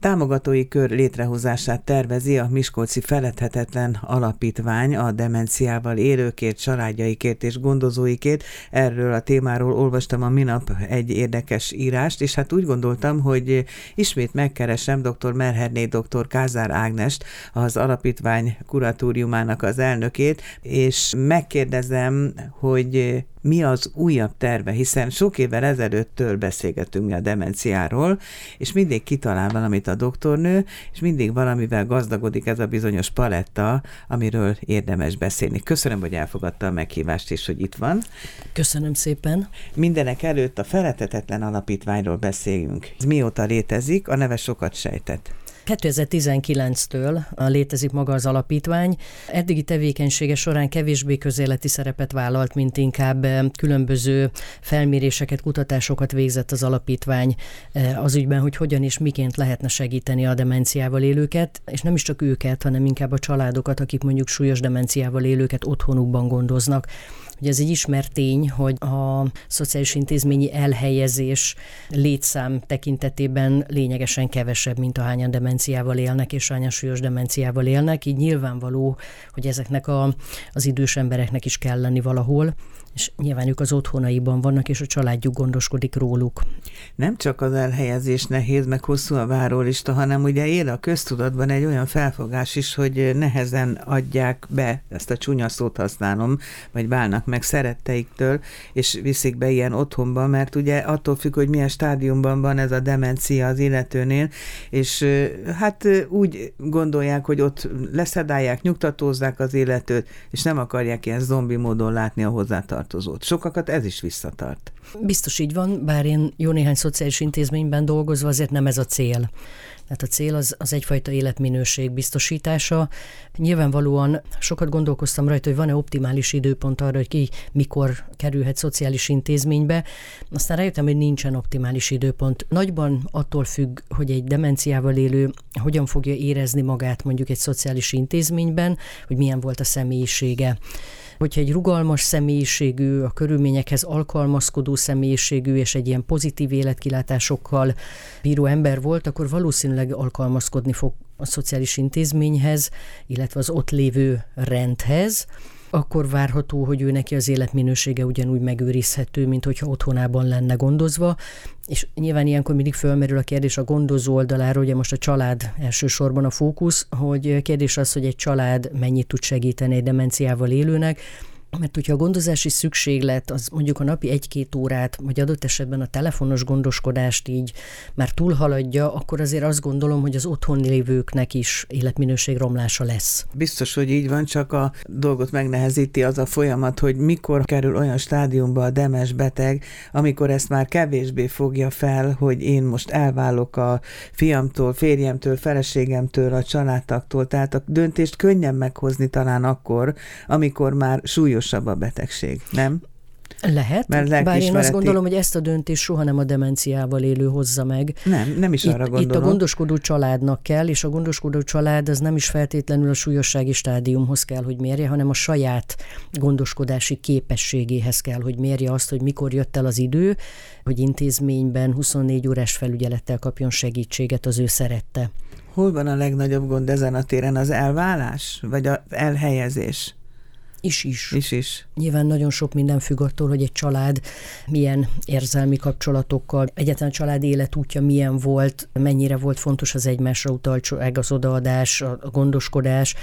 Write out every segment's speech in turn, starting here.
Támogatói kör létrehozását tervezi a Miskolci Feledhetetlen Alapítvány a demenciával élőkért, családjaikért és gondozóikért. Erről a témáról olvastam a minap egy érdekes írást, és hát úgy gondoltam, hogy ismét megkeresem dr. Merherné dr. Kázár Ágnest, az alapítvány kuratóriumának az elnökét, és megkérdezem, hogy mi az újabb terve, hiszen sok évvel ezelőttől beszélgetünk mi a demenciáról, és mindig kitalál valamit a doktornő, és mindig valamivel gazdagodik ez a bizonyos paletta, amiről érdemes beszélni. Köszönöm, hogy elfogadta a meghívást, és hogy itt van. Köszönöm szépen. Mindenek előtt a Feletetetlen Alapítványról beszéljünk. Ez mióta létezik, a neve sokat sejtett. 2019-től létezik maga az alapítvány. Eddigi tevékenysége során kevésbé közéleti szerepet vállalt, mint inkább eh, különböző felméréseket, kutatásokat végzett az alapítvány eh, az ügyben, hogy hogyan és miként lehetne segíteni a demenciával élőket, és nem is csak őket, hanem inkább a családokat, akik mondjuk súlyos demenciával élőket otthonukban gondoznak. Ugye ez egy ismert tény, hogy a szociális intézményi elhelyezés létszám tekintetében lényegesen kevesebb, mint a hányan demenciával élnek, és hányan súlyos demenciával élnek, így nyilvánvaló, hogy ezeknek a, az idős embereknek is kell lenni valahol, és nyilván ők az otthonaiban vannak, és a családjuk gondoskodik róluk. Nem csak az elhelyezés nehéz, meg hosszú a várólista, hanem ugye él a köztudatban egy olyan felfogás is, hogy nehezen adják be, ezt a csúnya szót használom, vagy válnak meg szeretteiktől, és viszik be ilyen otthonba, mert ugye attól függ, hogy milyen stádiumban van ez a demencia az illetőnél, és hát úgy gondolják, hogy ott leszedálják, nyugtatózzák az illetőt, és nem akarják ilyen zombi módon látni a hozzátartozót. Sokakat ez is visszatart. Biztos így van, bár én jó néhány szociális intézményben dolgozva, azért nem ez a cél. Tehát a cél az, az egyfajta életminőség biztosítása. Nyilvánvalóan sokat gondolkoztam rajta, hogy van-e optimális időpont arra, hogy ki mikor kerülhet szociális intézménybe. Aztán rájöttem, hogy nincsen optimális időpont. Nagyban attól függ, hogy egy demenciával élő hogyan fogja érezni magát mondjuk egy szociális intézményben, hogy milyen volt a személyisége hogyha egy rugalmas személyiségű, a körülményekhez alkalmazkodó személyiségű és egy ilyen pozitív életkilátásokkal bíró ember volt, akkor valószínűleg alkalmazkodni fog a szociális intézményhez, illetve az ott lévő rendhez, akkor várható, hogy ő neki az életminősége ugyanúgy megőrizhető, mint hogyha otthonában lenne gondozva. És nyilván ilyenkor mindig fölmerül a kérdés a gondozó oldaláról, ugye most a család elsősorban a fókusz, hogy kérdés az, hogy egy család mennyit tud segíteni egy demenciával élőnek, mert hogyha a gondozási szükséglet az mondjuk a napi egy-két órát, vagy adott esetben a telefonos gondoskodást így már túlhaladja, akkor azért azt gondolom, hogy az otthon lévőknek is életminőség romlása lesz. Biztos, hogy így van, csak a dolgot megnehezíti az a folyamat, hogy mikor kerül olyan stádiumba a demes beteg, amikor ezt már kevésbé fogja fel, hogy én most elválok a fiamtól, férjemtől, feleségemtől, a családtaktól, tehát a döntést könnyen meghozni talán akkor, amikor már súlyos súlyosabb a betegség, nem? Lehet, Mert bár én azt gondolom, hogy ezt a döntést soha nem a demenciával élő hozza meg. Nem, nem is itt, arra gondolom. Itt a gondoskodó családnak kell, és a gondoskodó család az nem is feltétlenül a súlyossági stádiumhoz kell, hogy mérje, hanem a saját gondoskodási képességéhez kell, hogy mérje azt, hogy mikor jött el az idő, hogy intézményben 24 órás felügyelettel kapjon segítséget az ő szerette. Hol van a legnagyobb gond ezen a téren? Az elválás, vagy az elhelyezés? Is is. Is is. Nyilván nagyon sok minden függ attól, hogy egy család milyen érzelmi kapcsolatokkal, egyetlen család életútja milyen volt, mennyire volt fontos az egymásra utaltság, az odaadás, a gondoskodás.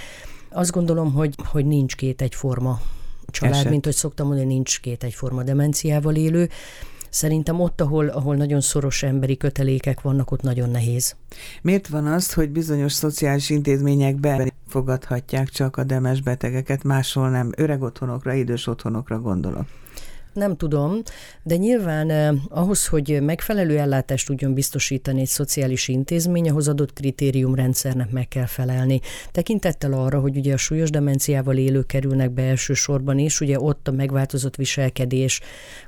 Azt gondolom, hogy, hogy nincs két egyforma család, Eset. mint hogy szoktam mondani, nincs két egyforma demenciával élő. Szerintem ott, ahol, ahol nagyon szoros emberi kötelékek vannak, ott nagyon nehéz. Miért van az, hogy bizonyos szociális intézményekben fogadhatják csak a demes betegeket, máshol nem? Öreg otthonokra, idős otthonokra gondolok nem tudom, de nyilván eh, ahhoz, hogy megfelelő ellátást tudjon biztosítani egy szociális intézmény, ahhoz adott kritériumrendszernek meg kell felelni. Tekintettel arra, hogy ugye a súlyos demenciával élők kerülnek be elsősorban is, ugye ott a megváltozott viselkedés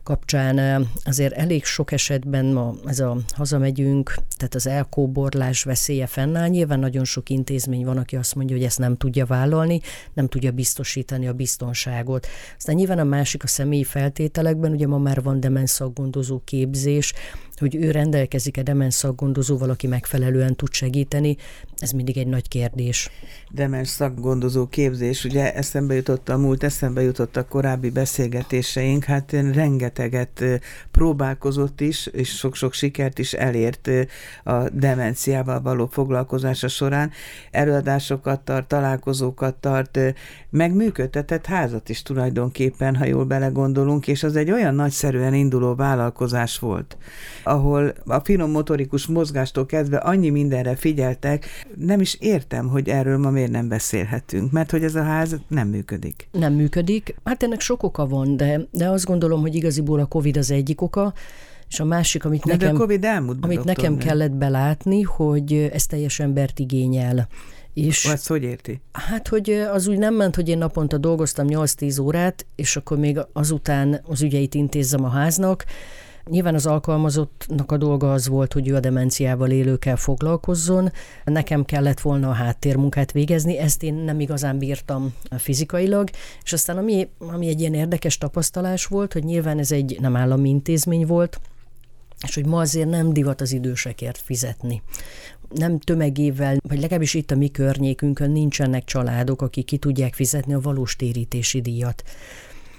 kapcsán eh, azért elég sok esetben ma ez a hazamegyünk, tehát az elkóborlás veszélye fennáll. Nyilván nagyon sok intézmény van, aki azt mondja, hogy ezt nem tudja vállalni, nem tudja biztosítani a biztonságot. Aztán nyilván a másik a személyi feltétel, feltételekben, ugye ma már van demens szakgondozó képzés, hogy ő rendelkezik-e demens aki megfelelően tud segíteni, ez mindig egy nagy kérdés. Demens szakgondozó képzés, ugye eszembe jutott a múlt, eszembe jutott a korábbi beszélgetéseink, hát rengeteget próbálkozott is, és sok-sok sikert is elért a demenciával való foglalkozása során. Előadásokat tart, találkozókat tart, meg működtetett házat is tulajdonképpen, ha jól belegondolunk, és az egy olyan nagyszerűen induló vállalkozás volt, ahol a finom motorikus mozgástól kezdve annyi mindenre figyeltek, nem is értem, hogy erről ma miért nem beszélhetünk, mert hogy ez a ház nem működik. Nem működik. Hát ennek sok oka van, de, de azt gondolom, hogy igaziból a Covid az egyik oka, és a másik, amit de nekem, de COVID elmúlt, amit nekem nem? kellett belátni, hogy ez teljes embert igényel. És, Ezt hogy érti? Hát, hogy az úgy nem ment, hogy én naponta dolgoztam 8-10 órát, és akkor még azután az ügyeit intézzem a háznak. Nyilván az alkalmazottnak a dolga az volt, hogy ő a demenciával élőkkel foglalkozzon. Nekem kellett volna a háttérmunkát végezni, ezt én nem igazán bírtam fizikailag, és aztán ami, ami egy ilyen érdekes tapasztalás volt, hogy nyilván ez egy nem állami intézmény volt, és hogy ma azért nem divat az idősekért fizetni nem tömegével, vagy legalábbis itt a mi környékünkön nincsenek családok, akik ki tudják fizetni a valós térítési díjat.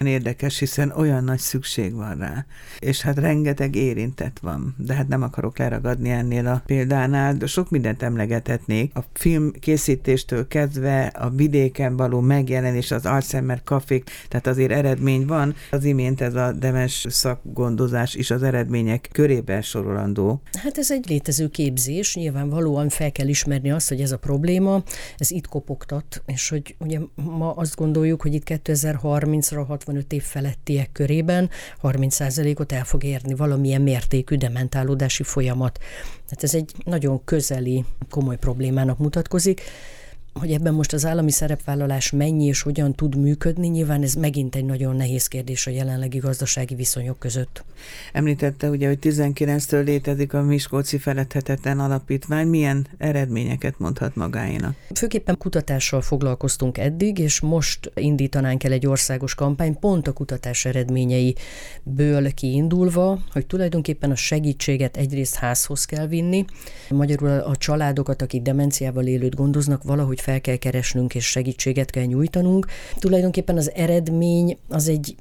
Érdekes, hiszen olyan nagy szükség van rá, és hát rengeteg érintett van, de hát nem akarok leragadni ennél a példánál, de sok mindent emlegethetnék. A film készítéstől kezdve a vidéken való megjelenés, az Alzheimer kafék, tehát azért eredmény van. Az imént ez a demens szakgondozás is az eredmények körében sorolandó. Hát ez egy létező képzés, nyilvánvalóan fel kell ismerni azt, hogy ez a probléma, ez itt kopogtat, és hogy ugye ma azt gondoljuk, hogy itt 2030-ra 65 év felettiek körében 30%-ot el fog érni valamilyen mértékű dementálódási folyamat. Tehát ez egy nagyon közeli, komoly problémának mutatkozik hogy ebben most az állami szerepvállalás mennyi és hogyan tud működni, nyilván ez megint egy nagyon nehéz kérdés a jelenlegi gazdasági viszonyok között. Említette ugye, hogy 19-től létezik a Miskolci Feledhetetlen Alapítvány. Milyen eredményeket mondhat magáénak? Főképpen kutatással foglalkoztunk eddig, és most indítanánk el egy országos kampány pont a kutatás eredményeiből kiindulva, hogy tulajdonképpen a segítséget egyrészt házhoz kell vinni, magyarul a családokat, akik demenciával élőt gondoznak, valahogy fel kell keresnünk és segítséget kell nyújtanunk. Tulajdonképpen az eredmény az egy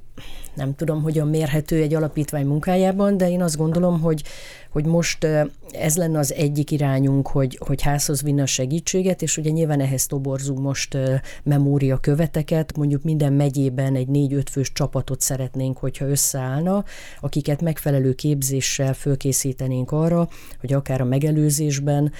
nem tudom, hogyan mérhető egy alapítvány munkájában, de én azt gondolom, hogy, hogy most ez lenne az egyik irányunk, hogy, hogy házhoz vinne a segítséget, és ugye nyilván ehhez toborzunk most memória követeket, mondjuk minden megyében egy négy-öt fős csapatot szeretnénk, hogyha összeállna, akiket megfelelő képzéssel fölkészítenénk arra, hogy akár a megelőzésben,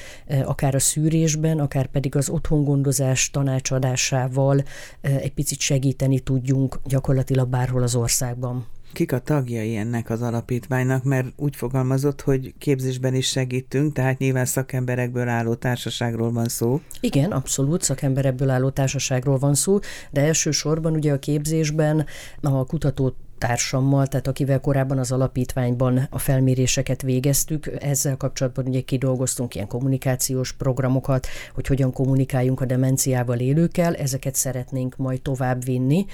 akár a szűrésben, akár pedig az otthongondozás tanácsadásával egy picit segíteni tudjunk gyakorlatilag bárhol az országban. Kik a tagjai ennek az alapítványnak, mert úgy fogalmazott, hogy képzésben is segítünk, tehát nyilván szakemberekből álló társaságról van szó. Igen, abszolút szakemberekből álló társaságról van szó, de elsősorban ugye a képzésben a kutató társammal, tehát akivel korábban az alapítványban a felméréseket végeztük, ezzel kapcsolatban ugye kidolgoztunk ilyen kommunikációs programokat, hogy hogyan kommunikáljunk a demenciával élőkkel, ezeket szeretnénk majd tovább vinni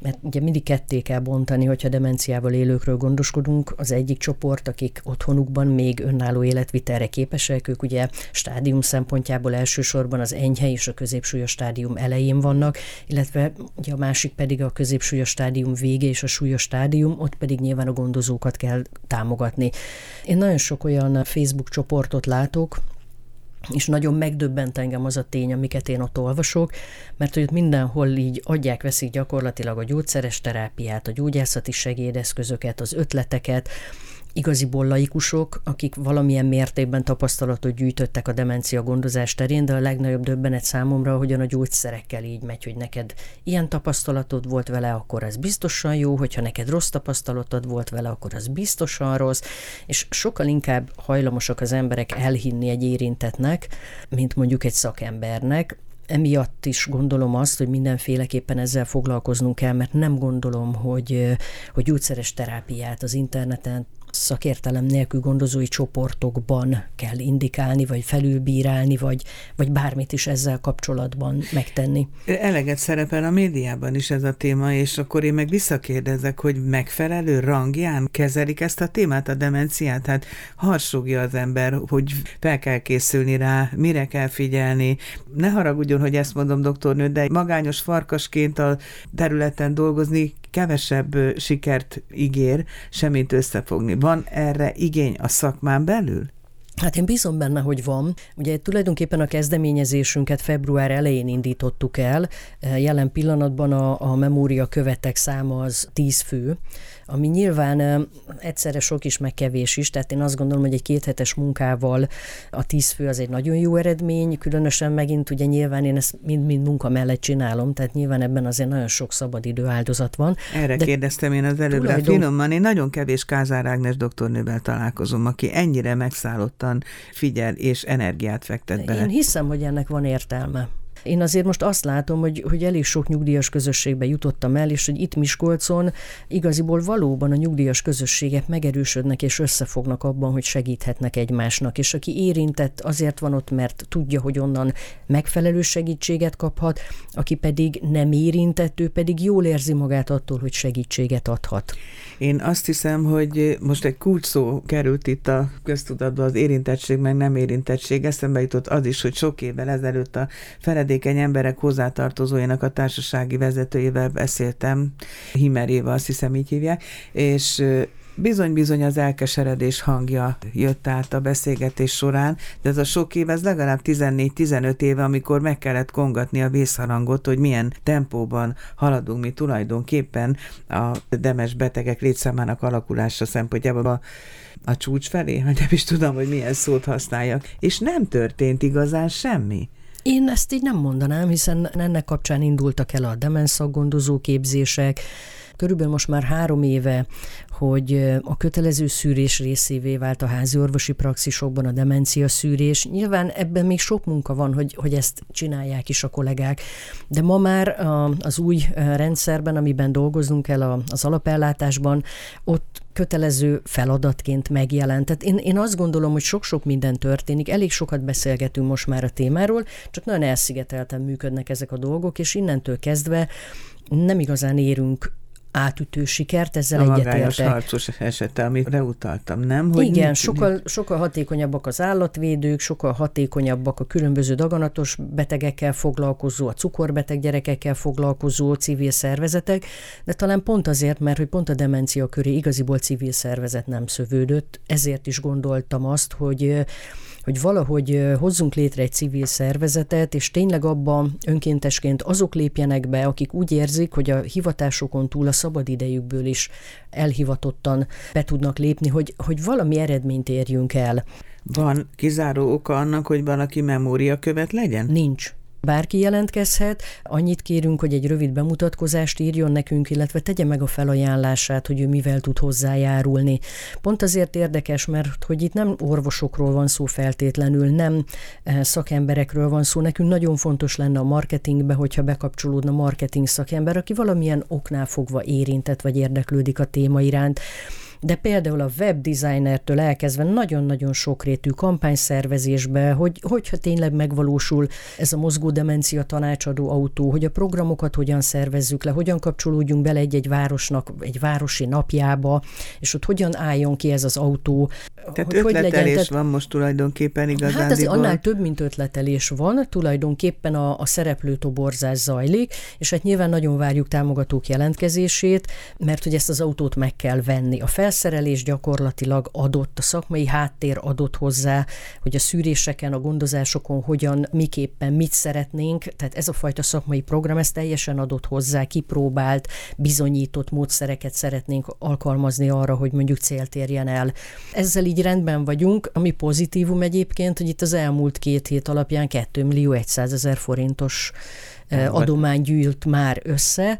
mert ugye mindig ketté kell bontani, hogyha demenciával élőkről gondoskodunk. Az egyik csoport, akik otthonukban még önálló életvitelre képesek, ők ugye stádium szempontjából elsősorban az enyhe és a középsúlyos stádium elején vannak, illetve ugye a másik pedig a középsúlyos stádium vége és a súlyos stádium, ott pedig nyilván a gondozókat kell támogatni. Én nagyon sok olyan Facebook csoportot látok, és nagyon megdöbbent engem az a tény, amiket én ott olvasok, mert hogy ott mindenhol így adják, veszik gyakorlatilag a gyógyszeres terápiát, a gyógyászati segédeszközöket, az ötleteket, igaziból laikusok, akik valamilyen mértékben tapasztalatot gyűjtöttek a demencia gondozás terén, de a legnagyobb döbbenet számomra, hogyan a gyógyszerekkel így megy, hogy neked ilyen tapasztalatod volt vele, akkor ez biztosan jó, hogyha neked rossz tapasztalatod volt vele, akkor az biztosan rossz, és sokkal inkább hajlamosak az emberek elhinni egy érintetnek, mint mondjuk egy szakembernek, emiatt is gondolom azt, hogy mindenféleképpen ezzel foglalkoznunk kell, mert nem gondolom, hogy, hogy gyógyszeres terápiát az interneten szakértelem nélkül gondozói csoportokban kell indikálni, vagy felülbírálni, vagy, vagy bármit is ezzel kapcsolatban megtenni. Eleget szerepel a médiában is ez a téma, és akkor én meg visszakérdezek, hogy megfelelő rangján kezelik ezt a témát, a demenciát? Hát harsogja az ember, hogy fel kell készülni rá, mire kell figyelni. Ne haragudjon, hogy ezt mondom, doktornő, de magányos farkasként a területen dolgozni kevesebb sikert ígér, semmit összefogni. Van erre igény a szakmán belül? Hát én bízom benne, hogy van. Ugye tulajdonképpen a kezdeményezésünket február elején indítottuk el. Jelen pillanatban a, a memória követek száma az 10 fő, ami nyilván egyszerre sok is, meg kevés is, tehát én azt gondolom, hogy egy kéthetes munkával a tíz fő az egy nagyon jó eredmény, különösen megint ugye nyilván én ezt mind-mind munka mellett csinálom, tehát nyilván ebben azért nagyon sok szabadidő áldozat van. Erre De kérdeztem én az előbb, tulajdon... finoman, én nagyon kevés Kázár Ágnes doktornővel találkozom, aki ennyire megszállottan figyel és energiát fektet bele. Én hiszem, hogy ennek van értelme. Én azért most azt látom, hogy, hogy elég sok nyugdíjas közösségbe jutottam el, és hogy itt Miskolcon igaziból valóban a nyugdíjas közösségek megerősödnek és összefognak abban, hogy segíthetnek egymásnak. És aki érintett, azért van ott, mert tudja, hogy onnan megfelelő segítséget kaphat, aki pedig nem érintett, ő pedig jól érzi magát attól, hogy segítséget adhat. Én azt hiszem, hogy most egy kulcs szó került itt a köztudatba, az érintettség, meg nem érintettség. Eszembe jutott az is, hogy sok évvel ezelőtt a feledékeny emberek hozzátartozójának a társasági vezetőjével beszéltem, Himerével, azt hiszem így hívják, és Bizony-bizony az elkeseredés hangja jött át a beszélgetés során, de ez a sok év, ez legalább 14-15 éve, amikor meg kellett kongatni a vészharangot, hogy milyen tempóban haladunk mi tulajdonképpen a demes betegek létszámának alakulása szempontjából a, a csúcs felé, hogy nem is tudom, hogy milyen szót használjak, és nem történt igazán semmi. Én ezt így nem mondanám, hiszen ennek kapcsán indultak el a demenszakgondozó képzések, Körülbelül most már három éve, hogy a kötelező szűrés részévé vált a házi orvosi praxisokban a demencia szűrés. Nyilván ebben még sok munka van, hogy, hogy ezt csinálják is a kollégák, de ma már az új rendszerben, amiben dolgoznunk kell az alapellátásban, ott kötelező feladatként megjelent. Tehát én, én azt gondolom, hogy sok-sok minden történik, elég sokat beszélgetünk most már a témáról, csak nagyon elszigetelten működnek ezek a dolgok, és innentől kezdve nem igazán érünk átütő sikert, ezzel egyetértek. A harcos esete, amire utaltam, nem? Hogy Igen, sokkal, sokkal hatékonyabbak az állatvédők, sokkal hatékonyabbak a különböző daganatos betegekkel foglalkozó, a cukorbeteg gyerekekkel foglalkozó civil szervezetek, de talán pont azért, mert hogy pont a demencia köré igaziból civil szervezet nem szövődött, ezért is gondoltam azt, hogy hogy valahogy hozzunk létre egy civil szervezetet, és tényleg abban önkéntesként azok lépjenek be, akik úgy érzik, hogy a hivatásokon túl a szabadidejükből is elhivatottan be tudnak lépni, hogy, hogy valami eredményt érjünk el. Van kizáró oka annak, hogy valaki memóriakövet legyen? Nincs. Bárki jelentkezhet, annyit kérünk, hogy egy rövid bemutatkozást írjon nekünk, illetve tegye meg a felajánlását, hogy ő mivel tud hozzájárulni. Pont azért érdekes, mert hogy itt nem orvosokról van szó feltétlenül, nem eh, szakemberekről van szó. Nekünk nagyon fontos lenne a marketingbe, hogyha bekapcsolódna marketing szakember, aki valamilyen oknál fogva érintett vagy érdeklődik a téma iránt de például a webdesignertől elkezdve nagyon-nagyon sokrétű kampányszervezésbe, hogy, hogyha tényleg megvalósul ez a mozgó demencia tanácsadó autó, hogy a programokat hogyan szervezzük le, hogyan kapcsolódjunk bele egy-egy városnak, egy városi napjába, és ott hogyan álljon ki ez az autó. Tehát hogy ötletelés hogy legyen. Tehát, van most tulajdonképpen igazán. Hát ez annál több, mint ötletelés van, tulajdonképpen a, a szereplő toborzás zajlik, és hát nyilván nagyon várjuk támogatók jelentkezését, mert hogy ezt az autót meg kell venni. A fel felszerelés gyakorlatilag adott, a szakmai háttér adott hozzá, hogy a szűréseken, a gondozásokon hogyan, miképpen, mit szeretnénk, tehát ez a fajta szakmai program, ez teljesen adott hozzá, kipróbált, bizonyított módszereket szeretnénk alkalmazni arra, hogy mondjuk célt érjen el. Ezzel így rendben vagyunk, ami pozitívum egyébként, hogy itt az elmúlt két hét alapján 2 millió 100 ezer forintos adomány gyűlt már össze,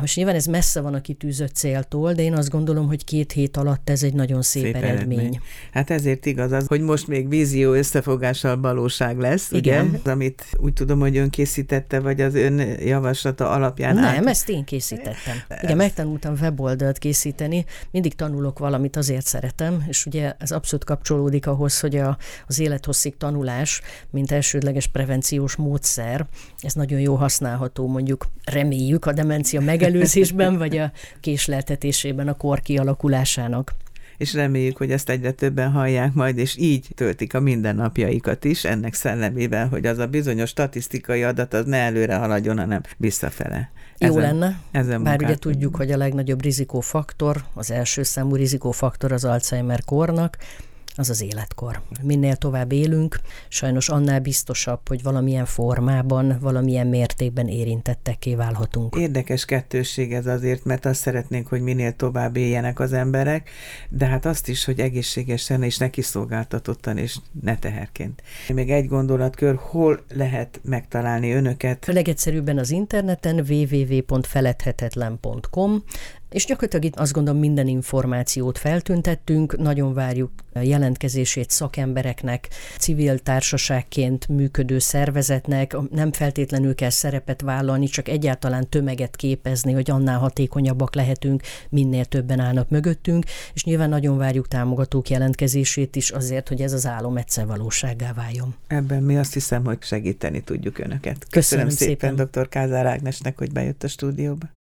most nyilván ez messze van a kitűzött céltól, de én azt gondolom, hogy két hét alatt ez egy nagyon szép, szép eredmény. eredmény. Hát ezért igaz az, hogy most még vízió összefogással valóság lesz, Igen. ugye? Amit úgy tudom, hogy ön készítette, vagy az ön javaslata alapján Nem, át... ezt én készítettem. Ugye megtanultam weboldalt készíteni, mindig tanulok valamit, azért szeretem, és ugye ez abszolút kapcsolódik ahhoz, hogy a, az élethosszig tanulás, mint elsődleges prevenciós módszer, ez nagyon jó használható mondjuk reméljük a demencia megelőzésben, vagy a késleltetésében a kor kialakulásának és reméljük, hogy ezt egyre többen hallják majd, és így töltik a mindennapjaikat is, ennek szellemében, hogy az a bizonyos statisztikai adat az ne előre haladjon, hanem visszafele. Jó ezen, lenne, ezen bár ugye tudjuk, hogy a legnagyobb rizikófaktor, az első számú rizikófaktor az Alzheimer kornak, az az életkor. Minél tovább élünk, sajnos annál biztosabb, hogy valamilyen formában, valamilyen mértékben érintettekké válhatunk. Érdekes kettősség ez azért, mert azt szeretnénk, hogy minél tovább éljenek az emberek, de hát azt is, hogy egészségesen és nekiszolgáltatottan és ne teherként. Még egy gondolatkör, hol lehet megtalálni önöket? A legegyszerűbben az interneten www.feledhetetlen.com és gyakorlatilag itt azt gondolom minden információt feltüntettünk, nagyon várjuk jelentkezését szakembereknek, civil társaságként működő szervezetnek, nem feltétlenül kell szerepet vállalni, csak egyáltalán tömeget képezni, hogy annál hatékonyabbak lehetünk, minél többen állnak mögöttünk, és nyilván nagyon várjuk támogatók jelentkezését is azért, hogy ez az álom egyszer valósággá váljon. Ebben mi azt hiszem, hogy segíteni tudjuk Önöket. Köszönöm, Köszönöm szépen, szépen dr. Kázár Ágnesnek, hogy bejött a stúdióba.